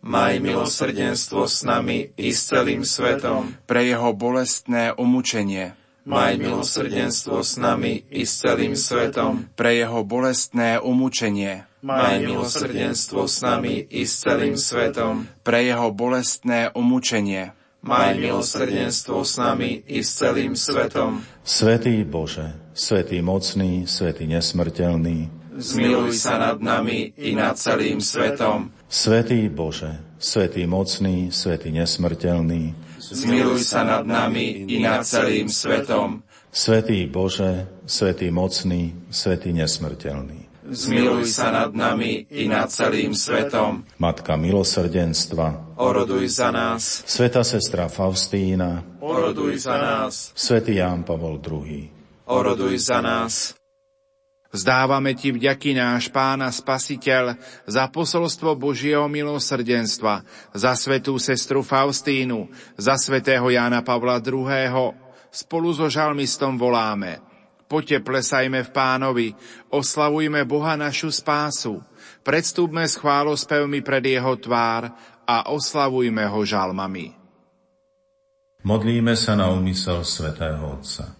Maj milosrdenstvo s nami i s celým svetom. Pre jeho bolestné umúčenie. Maj milosrdenstvo s nami i s celým svetom. Pre jeho bolestné umúčenie. Maj milosrdenstvo s nami i s celým svetom. Pre jeho bolestné umúčenie. Maj milosrdenstvo s nami i s celým svetom. Svetý Bože, Svetý mocný, Svetý nesmrteľný, zmiluj sa nad nami i nad celým svetom. Svetý Bože, Svetý mocný, Svetý nesmrteľný, zmiluj sa nad nami i nad celým svetom. Svetý Bože, Svetý mocný, Svetý nesmrteľný. Zmiluj sa nad nami i nad celým svetom. Matka milosrdenstva, oroduj za nás. Sveta sestra Faustína, oroduj za nás. Svetý Ján Pavol II, oroduj za nás. Vzdávame Ti vďaky náš Pána Spasiteľ za posolstvo Božieho milosrdenstva, za svetú sestru Faustínu, za svetého Jána Pavla II. Spolu so žalmistom voláme. Poďte plesajme v Pánovi, oslavujme Boha našu spásu, predstúpme s chválospevmi pred Jeho tvár a oslavujme Ho žalmami. Modlíme sa na úmysel svätého Otca.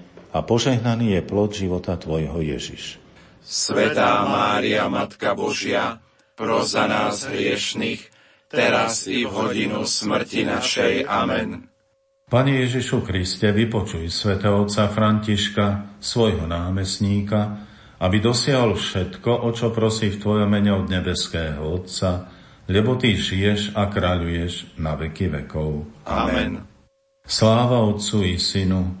a požehnaný je plod života Tvojho Ježiš. Svetá Mária, Matka Božia, pro za nás hriešných, teraz i v hodinu smrti našej. Amen. Pane Ježišu Kriste, vypočuj svätého otca Františka, svojho námestníka, aby dosiahol všetko, o čo prosí v Tvojom mene od nebeského Otca, lebo Ty žiješ a kráľuješ na veky vekov. Amen. Sláva Otcu i Synu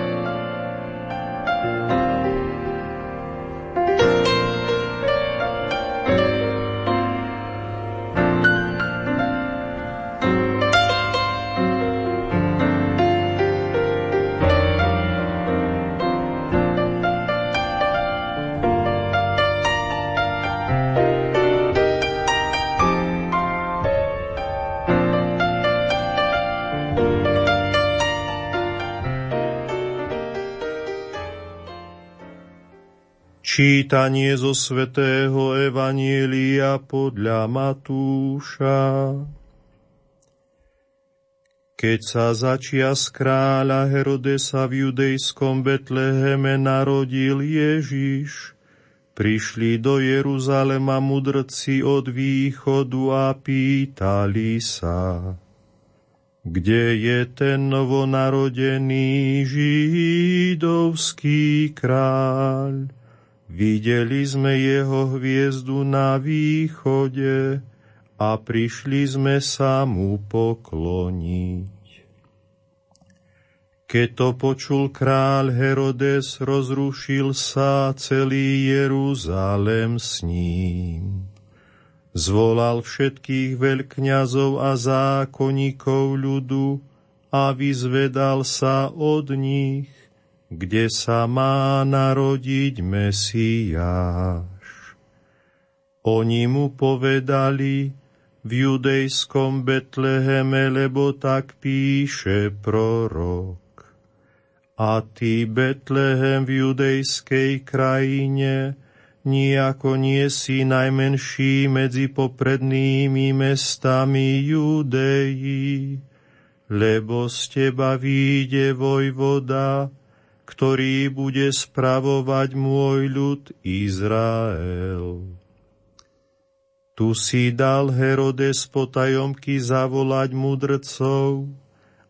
Čítanie zo svätého Evanielia podľa Matúša. Keď sa začias kráľa Herodesa v judejskom Betleheme narodil Ježiš, prišli do Jeruzalema mudrci od východu a pýtali sa, kde je ten novonarodený židovský kráľ? Videli sme jeho hviezdu na východe a prišli sme sa mu pokloniť. Keď to počul kráľ Herodes, rozrušil sa celý Jeruzalem s ním. Zvolal všetkých veľkňazov a zákonníkov ľudu a vyzvedal sa od nich, kde sa má narodiť Mesiáš. Oni mu povedali v judejskom Betleheme, lebo tak píše prorok. A ty, Betlehem v judejskej krajine, nijako nie si najmenší medzi poprednými mestami Judei, lebo z teba výjde vojvoda, ktorý bude spravovať môj ľud Izrael. Tu si dal Herodes potajomky zavolať mudrcov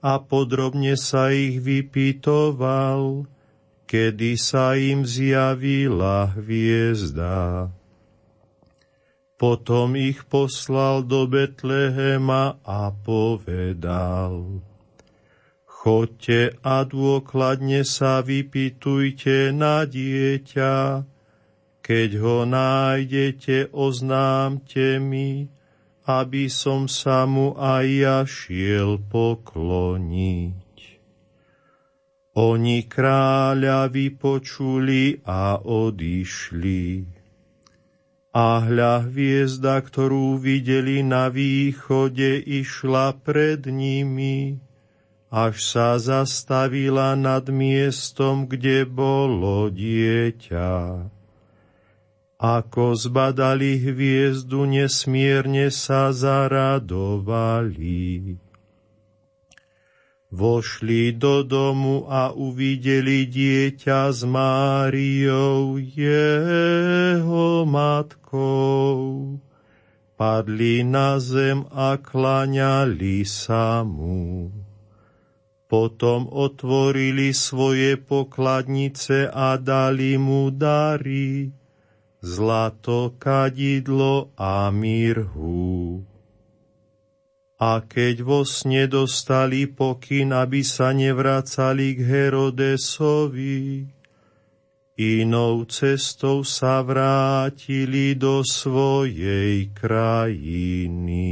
a podrobne sa ich vypitoval, kedy sa im zjavila hviezda. Potom ich poslal do Betlehema a povedal – Chodte a dôkladne sa vypitujte na dieťa, keď ho nájdete, oznámte mi, aby som sa mu aj ja šiel pokloniť. Oni kráľa vypočuli a odišli. A hľa hviezda, ktorú videli na východe, išla pred nimi až sa zastavila nad miestom, kde bolo dieťa. Ako zbadali hviezdu, nesmierne sa zaradovali. Vošli do domu a uvideli dieťa s Máriou, jeho matkou. Padli na zem a klaňali sa mu. Potom otvorili svoje pokladnice a dali mu dary, zlato, kadidlo a mirhu. A keď vo sne dostali pokyn, aby sa nevracali k Herodesovi, inou cestou sa vrátili do svojej krajiny.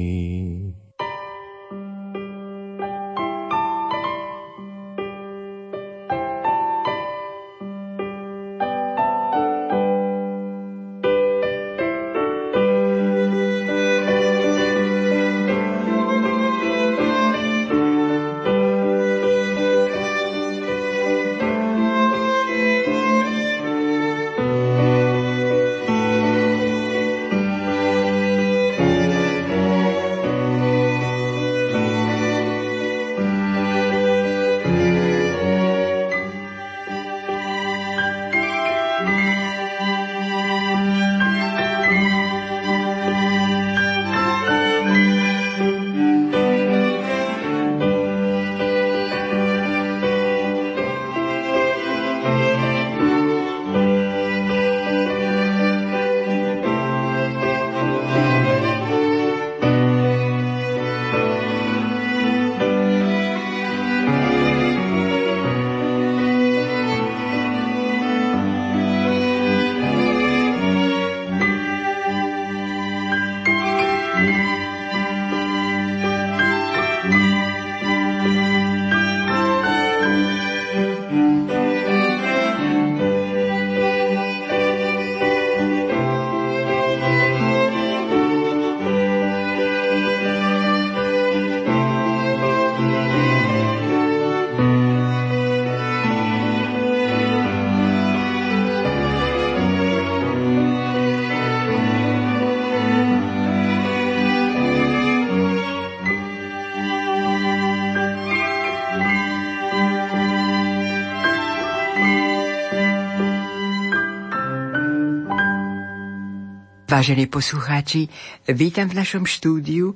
Vážení poslucháči, vítam v našom štúdiu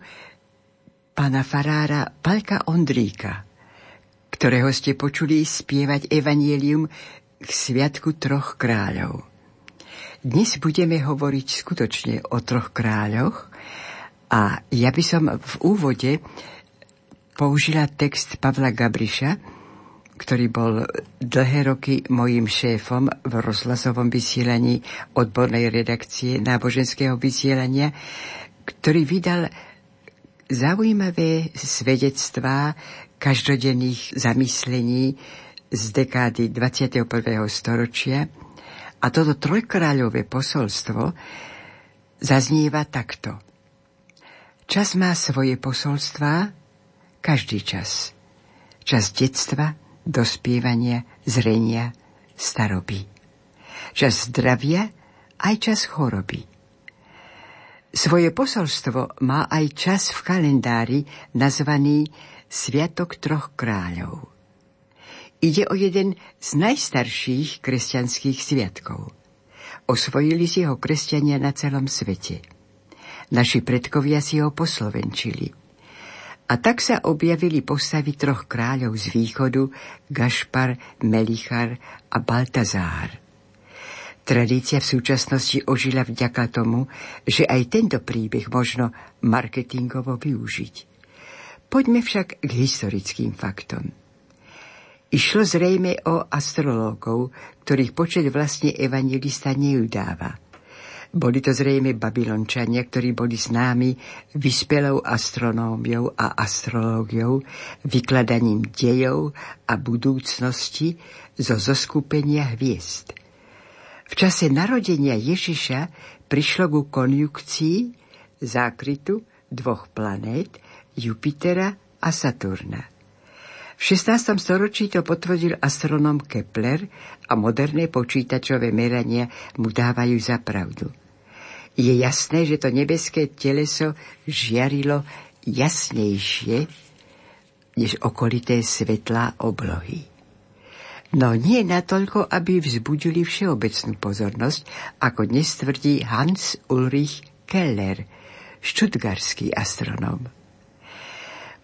pána farára Palka Ondríka, ktorého ste počuli spievať evanielium k Sviatku troch kráľov. Dnes budeme hovoriť skutočne o troch kráľoch a ja by som v úvode použila text Pavla Gabriša, ktorý bol dlhé roky mojím šéfom v rozhlasovom vysielaní odbornej redakcie náboženského vysielania, ktorý vydal zaujímavé svedectvá každodenných zamyslení z dekády 21. storočia a toto trojkráľové posolstvo zaznieva takto. Čas má svoje posolstvá, každý čas. Čas detstva, dospievania, zrenia, staroby. Čas zdravia, aj čas choroby. Svoje posolstvo má aj čas v kalendári nazvaný Sviatok troch kráľov. Ide o jeden z najstarších kresťanských sviatkov. Osvojili si ho kresťania na celom svete. Naši predkovia si ho poslovenčili – a tak sa objavili postavy troch kráľov z východu, Gašpar, Melichar a Baltazár. Tradícia v súčasnosti ožila vďaka tomu, že aj tento príbeh možno marketingovo využiť. Poďme však k historickým faktom. Išlo zrejme o astrológov, ktorých počet vlastne evangelista neudáva – boli to zrejme Babylončania, ktorí boli známi vyspelou astronómiou a astrológiou, vykladaním dejov a budúcnosti zo zoskupenia hviezd. V čase narodenia Ježiša prišlo ku konjukcii zákrytu dvoch planét Jupitera a Saturna. V 16. storočí to potvrdil astronom Kepler a moderné počítačové merania mu dávajú za pravdu je jasné, že to nebeské teleso žiarilo jasnejšie než okolité svetlá oblohy. No nie natoľko, aby vzbudili všeobecnú pozornosť, ako dnes tvrdí Hans Ulrich Keller, štutgarský astronóm.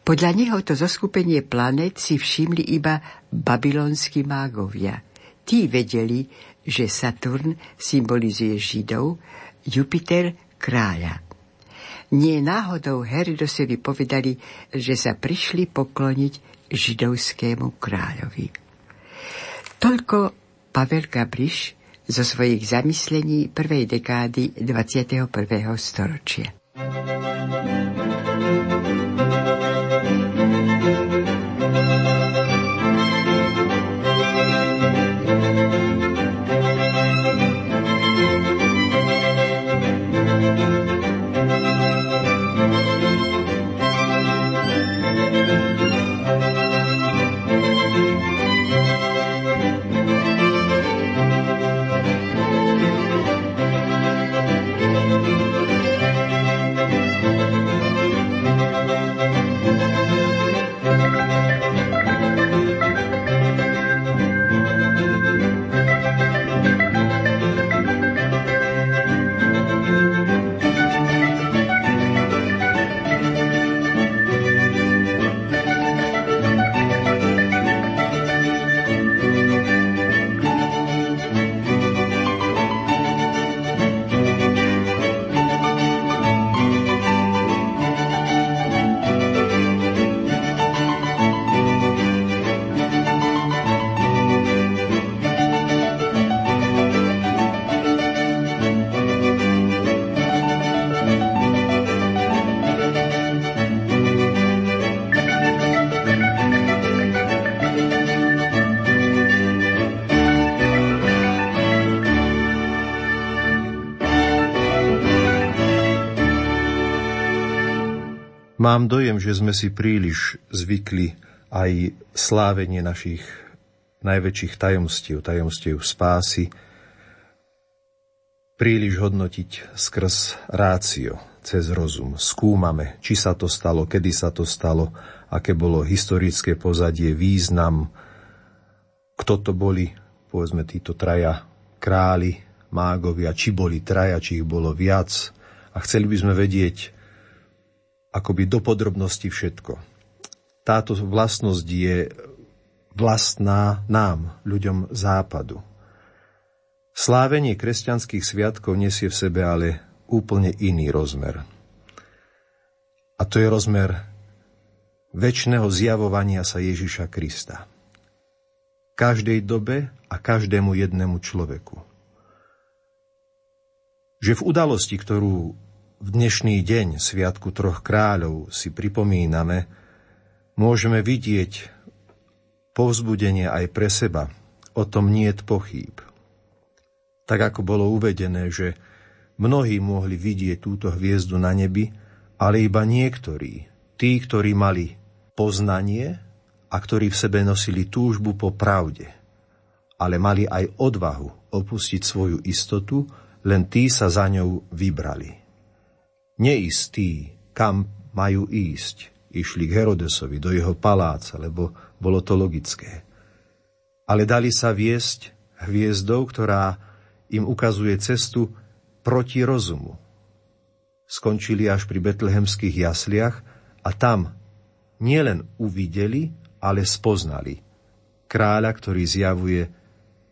Podľa neho to zoskupenie planet si všimli iba babylonskí mágovia. Tí vedeli, že Saturn symbolizuje Židov, Jupiter kráľa. Nie náhodou Herodosovi povedali, že sa prišli pokloniť židovskému kráľovi. Toľko Pavel Gabriš zo svojich zamyslení prvej dekády 21. storočia. Mám dojem, že sme si príliš zvykli aj slávenie našich najväčších tajomstiev, tajomstiev spásy, príliš hodnotiť skrz rácio, cez rozum. Skúmame, či sa to stalo, kedy sa to stalo, aké bolo historické pozadie, význam, kto to boli, povedzme, títo traja králi mágovia, či boli traja, či ich bolo viac. A chceli by sme vedieť akoby do podrobnosti všetko. Táto vlastnosť je vlastná nám, ľuďom západu. Slávenie kresťanských sviatkov nesie v sebe ale úplne iný rozmer. A to je rozmer väčšného zjavovania sa Ježiša Krista. Každej dobe a každému jednému človeku. Že v udalosti, ktorú v dnešný deň Sviatku troch kráľov si pripomíname, môžeme vidieť povzbudenie aj pre seba. O tom nie je pochýb tak ako bolo uvedené, že mnohí mohli vidieť túto hviezdu na nebi, ale iba niektorí, tí, ktorí mali poznanie a ktorí v sebe nosili túžbu po pravde, ale mali aj odvahu opustiť svoju istotu, len tí sa za ňou vybrali. Neistí, kam majú ísť, išli k Herodesovi do jeho paláca, lebo bolo to logické. Ale dali sa viesť hviezdou, ktorá im ukazuje cestu proti rozumu. Skončili až pri betlehemských jasliach a tam nielen uvideli, ale spoznali kráľa, ktorý zjavuje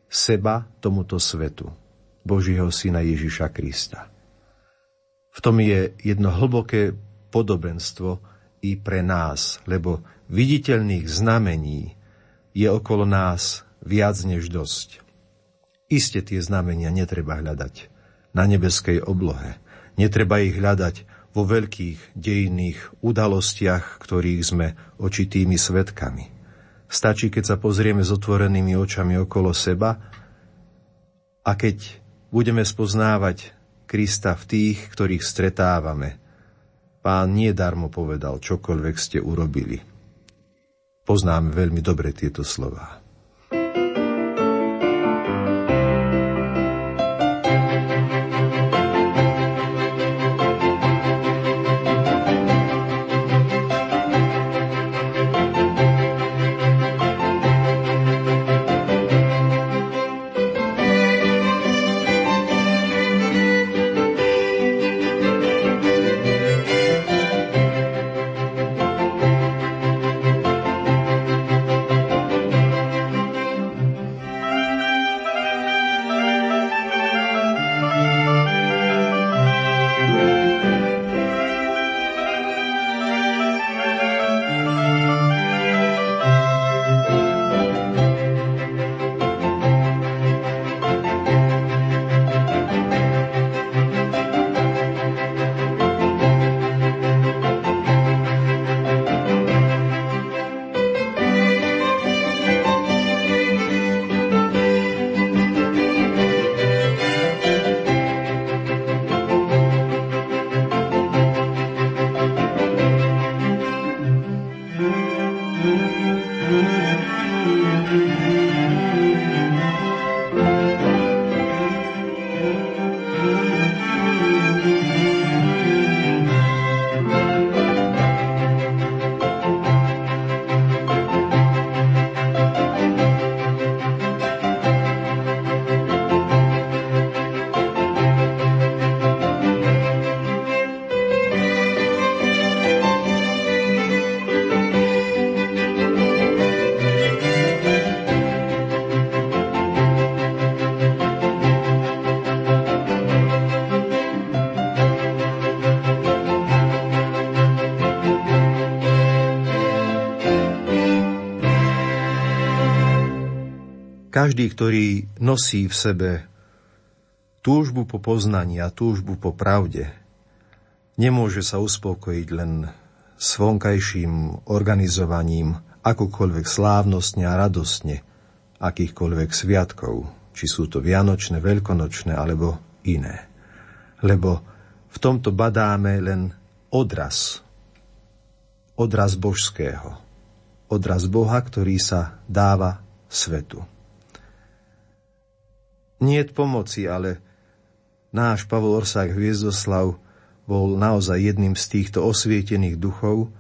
seba tomuto svetu, Božieho syna Ježiša Krista. V tom je jedno hlboké podobenstvo i pre nás, lebo viditeľných znamení je okolo nás viac než dosť. Iste tie znamenia netreba hľadať na nebeskej oblohe. Netreba ich hľadať vo veľkých dejinných udalostiach, ktorých sme očitými svetkami. Stačí, keď sa pozrieme s otvorenými očami okolo seba a keď budeme spoznávať Krista v tých, ktorých stretávame. Pán nie darmo povedal, čokoľvek ste urobili. Poznáme veľmi dobre tieto slová. Každý, ktorý nosí v sebe túžbu po poznaní a túžbu po pravde, nemôže sa uspokojiť len s vonkajším organizovaním akokoľvek slávnostne a radostne akýchkoľvek sviatkov, či sú to vianočné, veľkonočné alebo iné. Lebo v tomto badáme len odraz, odraz božského, odraz Boha, ktorý sa dáva svetu. Nie pomoci, ale náš Pavol Orsák Hviezdoslav bol naozaj jedným z týchto osvietených duchov,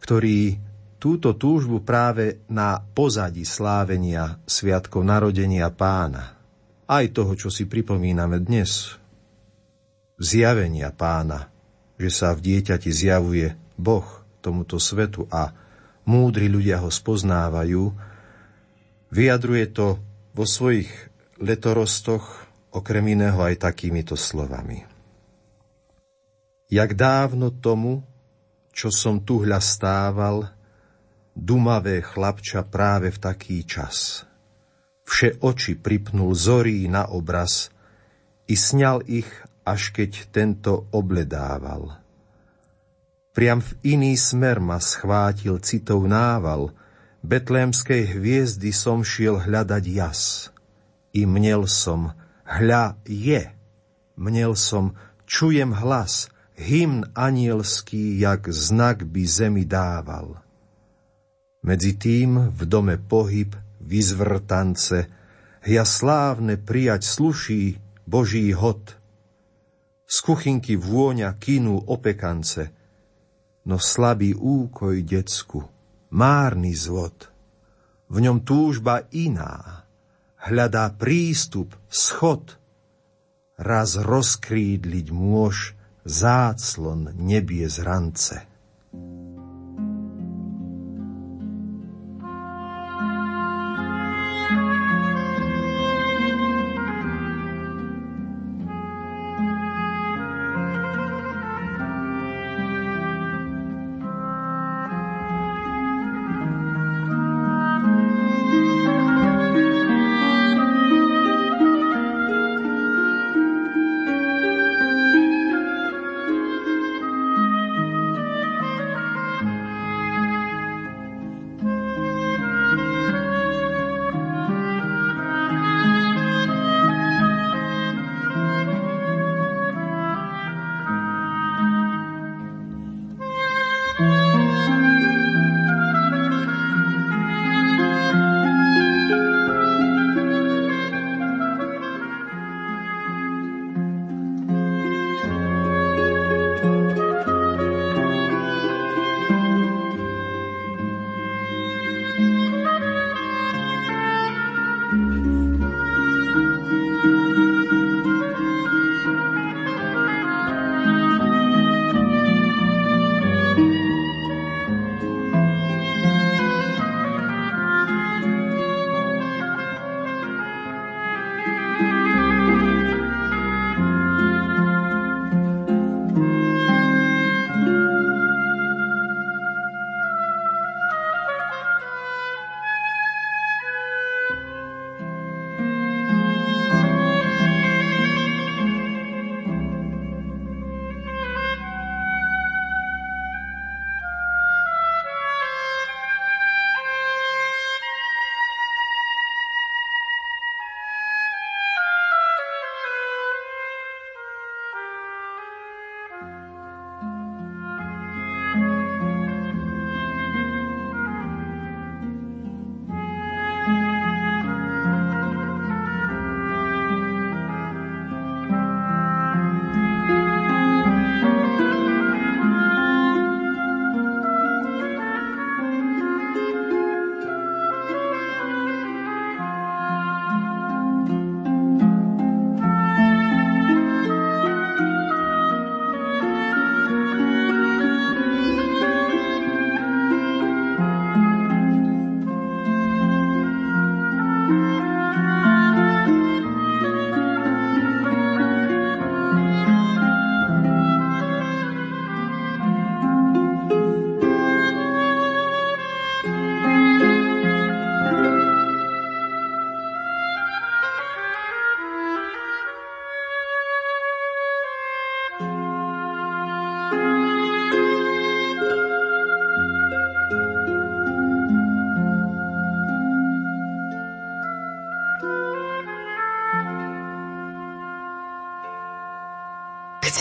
ktorí túto túžbu práve na pozadí slávenia Sviatkov narodenia pána aj toho, čo si pripomíname dnes, zjavenia pána, že sa v dieťati zjavuje Boh tomuto svetu a múdri ľudia ho spoznávajú, vyjadruje to vo svojich letorostoch okrem iného aj takýmito slovami. Jak dávno tomu, čo som tu hľa stával, dumavé chlapča práve v taký čas. Vše oči pripnul zorí na obraz i sňal ich, až keď tento obledával. Priam v iný smer ma schvátil citov nával, betlémskej hviezdy som šiel hľadať jas. I mnel som, hľa je, mnel som, čujem hlas, hymn anielský, jak znak by zemi dával. Medzi tým v dome pohyb, vyzvrtance, hja slávne prijať sluší Boží hod. Z kuchynky vôňa kinu opekance – no slabý úkoj decku, márny zvod. V ňom túžba iná, hľadá prístup, schod. Raz rozkrídliť môž záclon nebie z rance.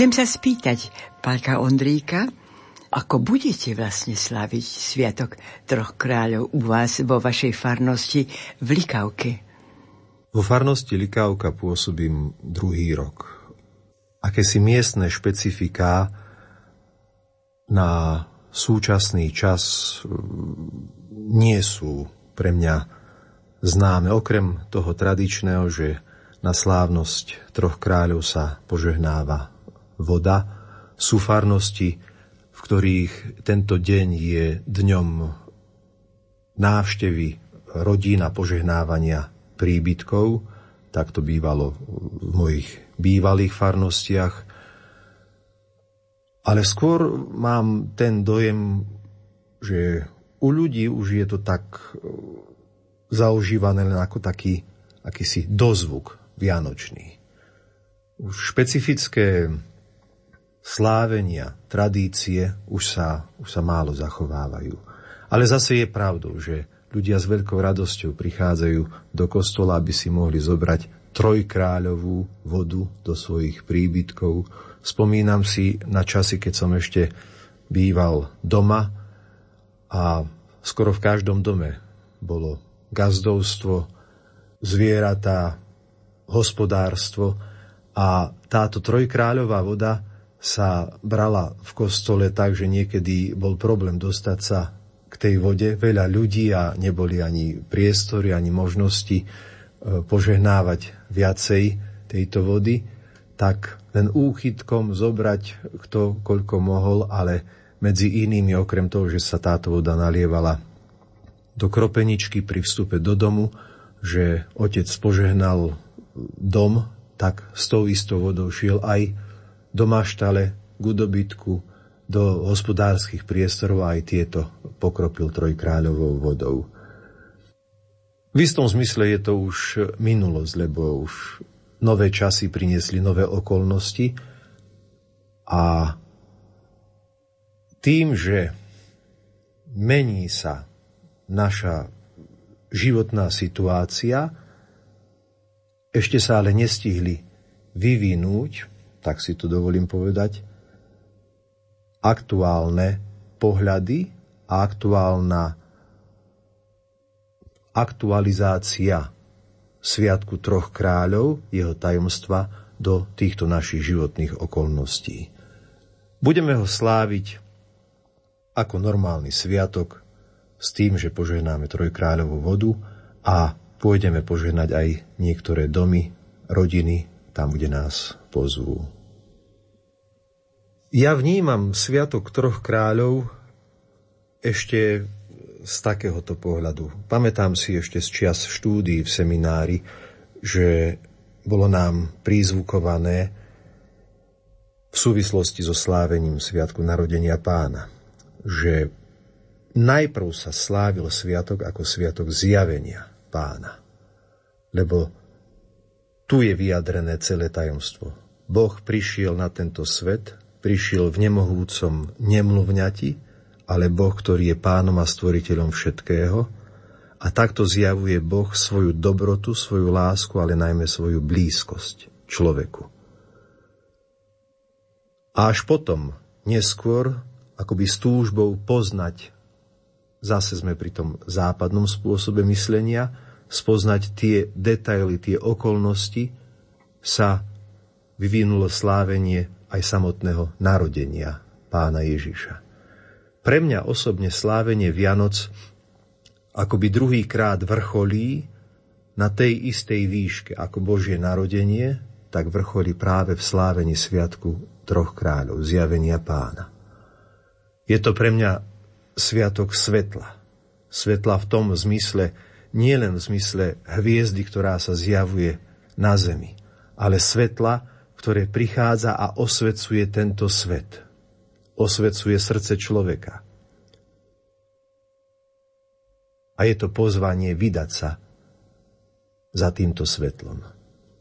Chcem sa spýtať, Pálka Ondríka, ako budete vlastne slaviť Sviatok troch kráľov u vás vo vašej farnosti v Likavke? Vo farnosti Likavka pôsobím druhý rok. Aké si miestne špecifiká na súčasný čas nie sú pre mňa známe. Okrem toho tradičného, že na slávnosť troch kráľov sa požehnáva voda. Sú farnosti, v ktorých tento deň je dňom návštevy rodín a požehnávania príbytkov. Tak to bývalo v mojich bývalých farnostiach. Ale skôr mám ten dojem, že u ľudí už je to tak zaužívané len ako taký akýsi dozvuk vianočný. Už špecifické slávenia, tradície už sa, už sa málo zachovávajú. Ale zase je pravdou, že ľudia s veľkou radosťou prichádzajú do kostola, aby si mohli zobrať trojkráľovú vodu do svojich príbytkov. Spomínam si na časy, keď som ešte býval doma a skoro v každom dome bolo gazdovstvo, zvieratá, hospodárstvo a táto trojkráľová voda sa brala v kostole tak, že niekedy bol problém dostať sa k tej vode. Veľa ľudí a neboli ani priestory, ani možnosti e, požehnávať viacej tejto vody, tak len úchytkom zobrať kto koľko mohol, ale medzi inými, okrem toho, že sa táto voda nalievala do kropeničky pri vstupe do domu, že otec požehnal dom, tak s tou istou vodou šiel aj do maštale, k dobytku, do hospodárskych priestorov a aj tieto pokropil trojkráľovou vodou. V istom zmysle je to už minulosť, lebo už nové časy priniesli nové okolnosti a tým, že mení sa naša životná situácia, ešte sa ale nestihli vyvinúť, tak si to dovolím povedať, aktuálne pohľady a aktuálna aktualizácia Sviatku troch kráľov, jeho tajomstva do týchto našich životných okolností. Budeme ho sláviť ako normálny sviatok, s tým, že požehnáme trojkráľovú vodu a pôjdeme požehnať aj niektoré domy, rodiny, tam, kde nás pozvú. Ja vnímam Sviatok troch kráľov ešte z takéhoto pohľadu. Pamätám si ešte z čias štúdií v seminári, že bolo nám prízvukované v súvislosti so slávením Sviatku narodenia pána, že najprv sa slávil sviatok ako sviatok zjavenia pána. Lebo tu je vyjadrené celé tajomstvo. Boh prišiel na tento svet, prišiel v nemohúcom nemluvňati, ale Boh, ktorý je pánom a stvoriteľom všetkého, a takto zjavuje Boh svoju dobrotu, svoju lásku, ale najmä svoju blízkosť človeku. A až potom, neskôr, akoby s túžbou poznať Zase sme pri tom západnom spôsobe myslenia, spoznať tie detaily, tie okolnosti, sa vyvinulo slávenie aj samotného narodenia pána Ježiša. Pre mňa osobne slávenie Vianoc akoby druhýkrát vrcholí na tej istej výške ako Božie narodenie, tak vrcholí práve v slávení Sviatku troch kráľov, zjavenia pána. Je to pre mňa sviatok svetla. Svetla v tom zmysle, nie len v zmysle hviezdy, ktorá sa zjavuje na zemi, ale svetla, ktoré prichádza a osvecuje tento svet. Osvecuje srdce človeka. A je to pozvanie vydať sa za týmto svetlom.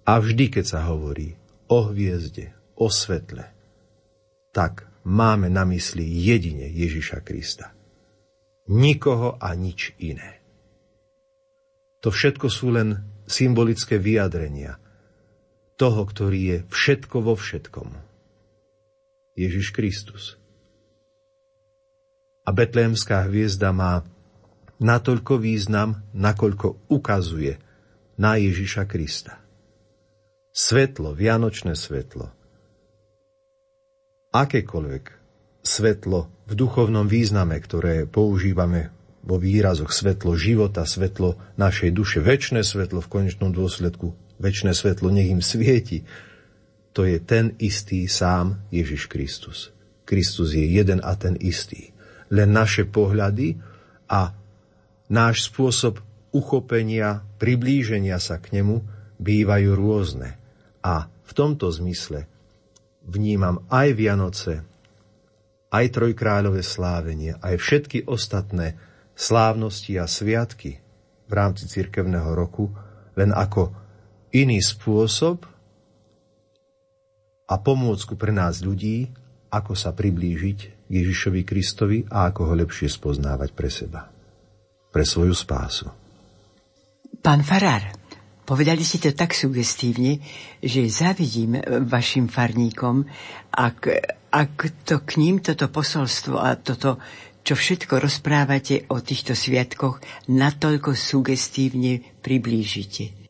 A vždy, keď sa hovorí o hviezde, o svetle, tak máme na mysli jedine Ježiša Krista nikoho a nič iné. To všetko sú len symbolické vyjadrenia toho, ktorý je všetko vo všetkom. Ježiš Kristus. A betlémská hviezda má natoľko význam, nakoľko ukazuje na Ježiša Krista. Svetlo, vianočné svetlo, akékoľvek svetlo v duchovnom význame, ktoré používame vo výrazoch svetlo života, svetlo našej duše, väčšie svetlo v konečnom dôsledku väčšie svetlo nech im svieti. To je ten istý sám Ježiš Kristus. Kristus je jeden a ten istý. Len naše pohľady a náš spôsob uchopenia, priblíženia sa k nemu bývajú rôzne. A v tomto zmysle vnímam aj Vianoce, aj Trojkráľové slávenie, aj všetky ostatné slávnosti a sviatky v rámci cirkevného roku len ako iný spôsob a pomôcku pre nás ľudí, ako sa priblížiť k Ježišovi Kristovi a ako ho lepšie spoznávať pre seba, pre svoju spásu. Pán Farár, Povedali ste to tak sugestívne, že zavidím vašim farníkom, ak, ak to k ním toto posolstvo a toto, čo všetko rozprávate o týchto sviatkoch, natoľko sugestívne priblížite.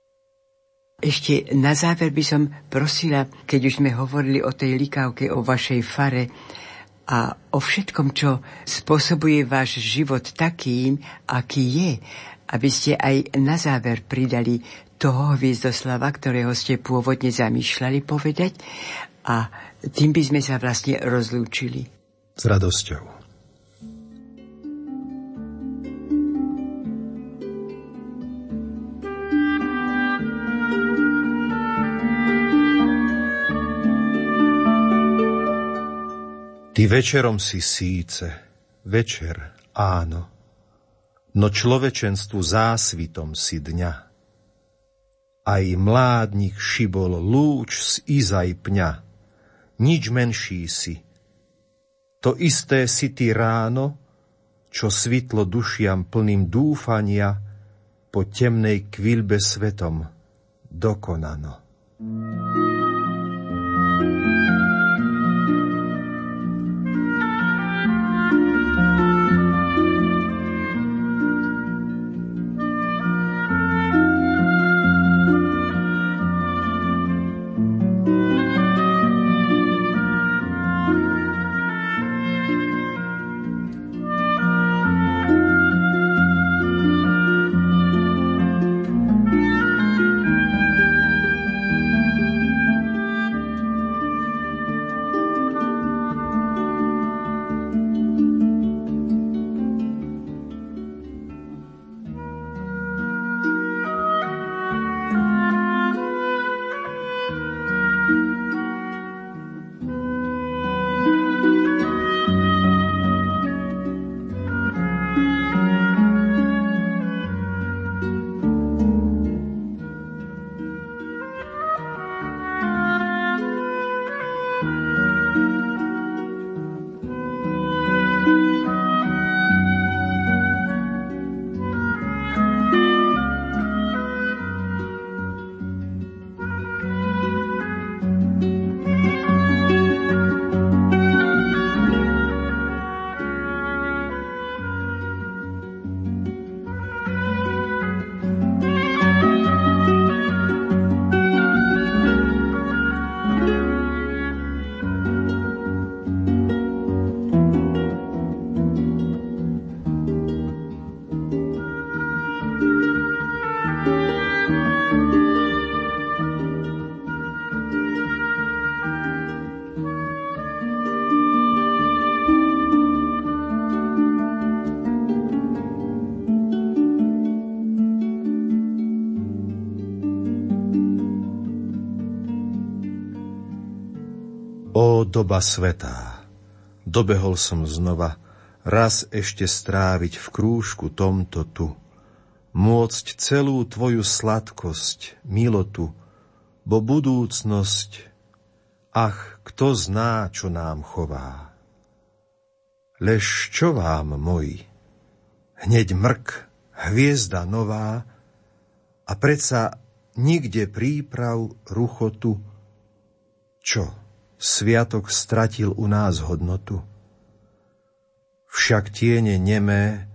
Ešte na záver by som prosila, keď už sme hovorili o tej likávke, o vašej fare a o všetkom, čo spôsobuje váš život takým, aký je, aby ste aj na záver pridali toho Hviezdoslava, ktorého ste pôvodne zamýšľali povedať a tým by sme sa vlastne rozlúčili. S radosťou. Ty večerom si síce, večer áno, no človečenstvu zásvitom si dňa aj mládnik šibol lúč z izaj pňa. Nič menší si. To isté si ty ráno, čo svitlo dušiam plným dúfania po temnej kvilbe svetom dokonano. thank you doba svetá. Dobehol som znova, raz ešte stráviť v krúžku tomto tu. Môcť celú tvoju sladkosť, milotu, bo budúcnosť, ach, kto zná, čo nám chová. Lež čo vám, moji, hneď mrk, hviezda nová, a predsa nikde príprav ruchotu, čo? Sviatok stratil u nás hodnotu. Však tiene nemé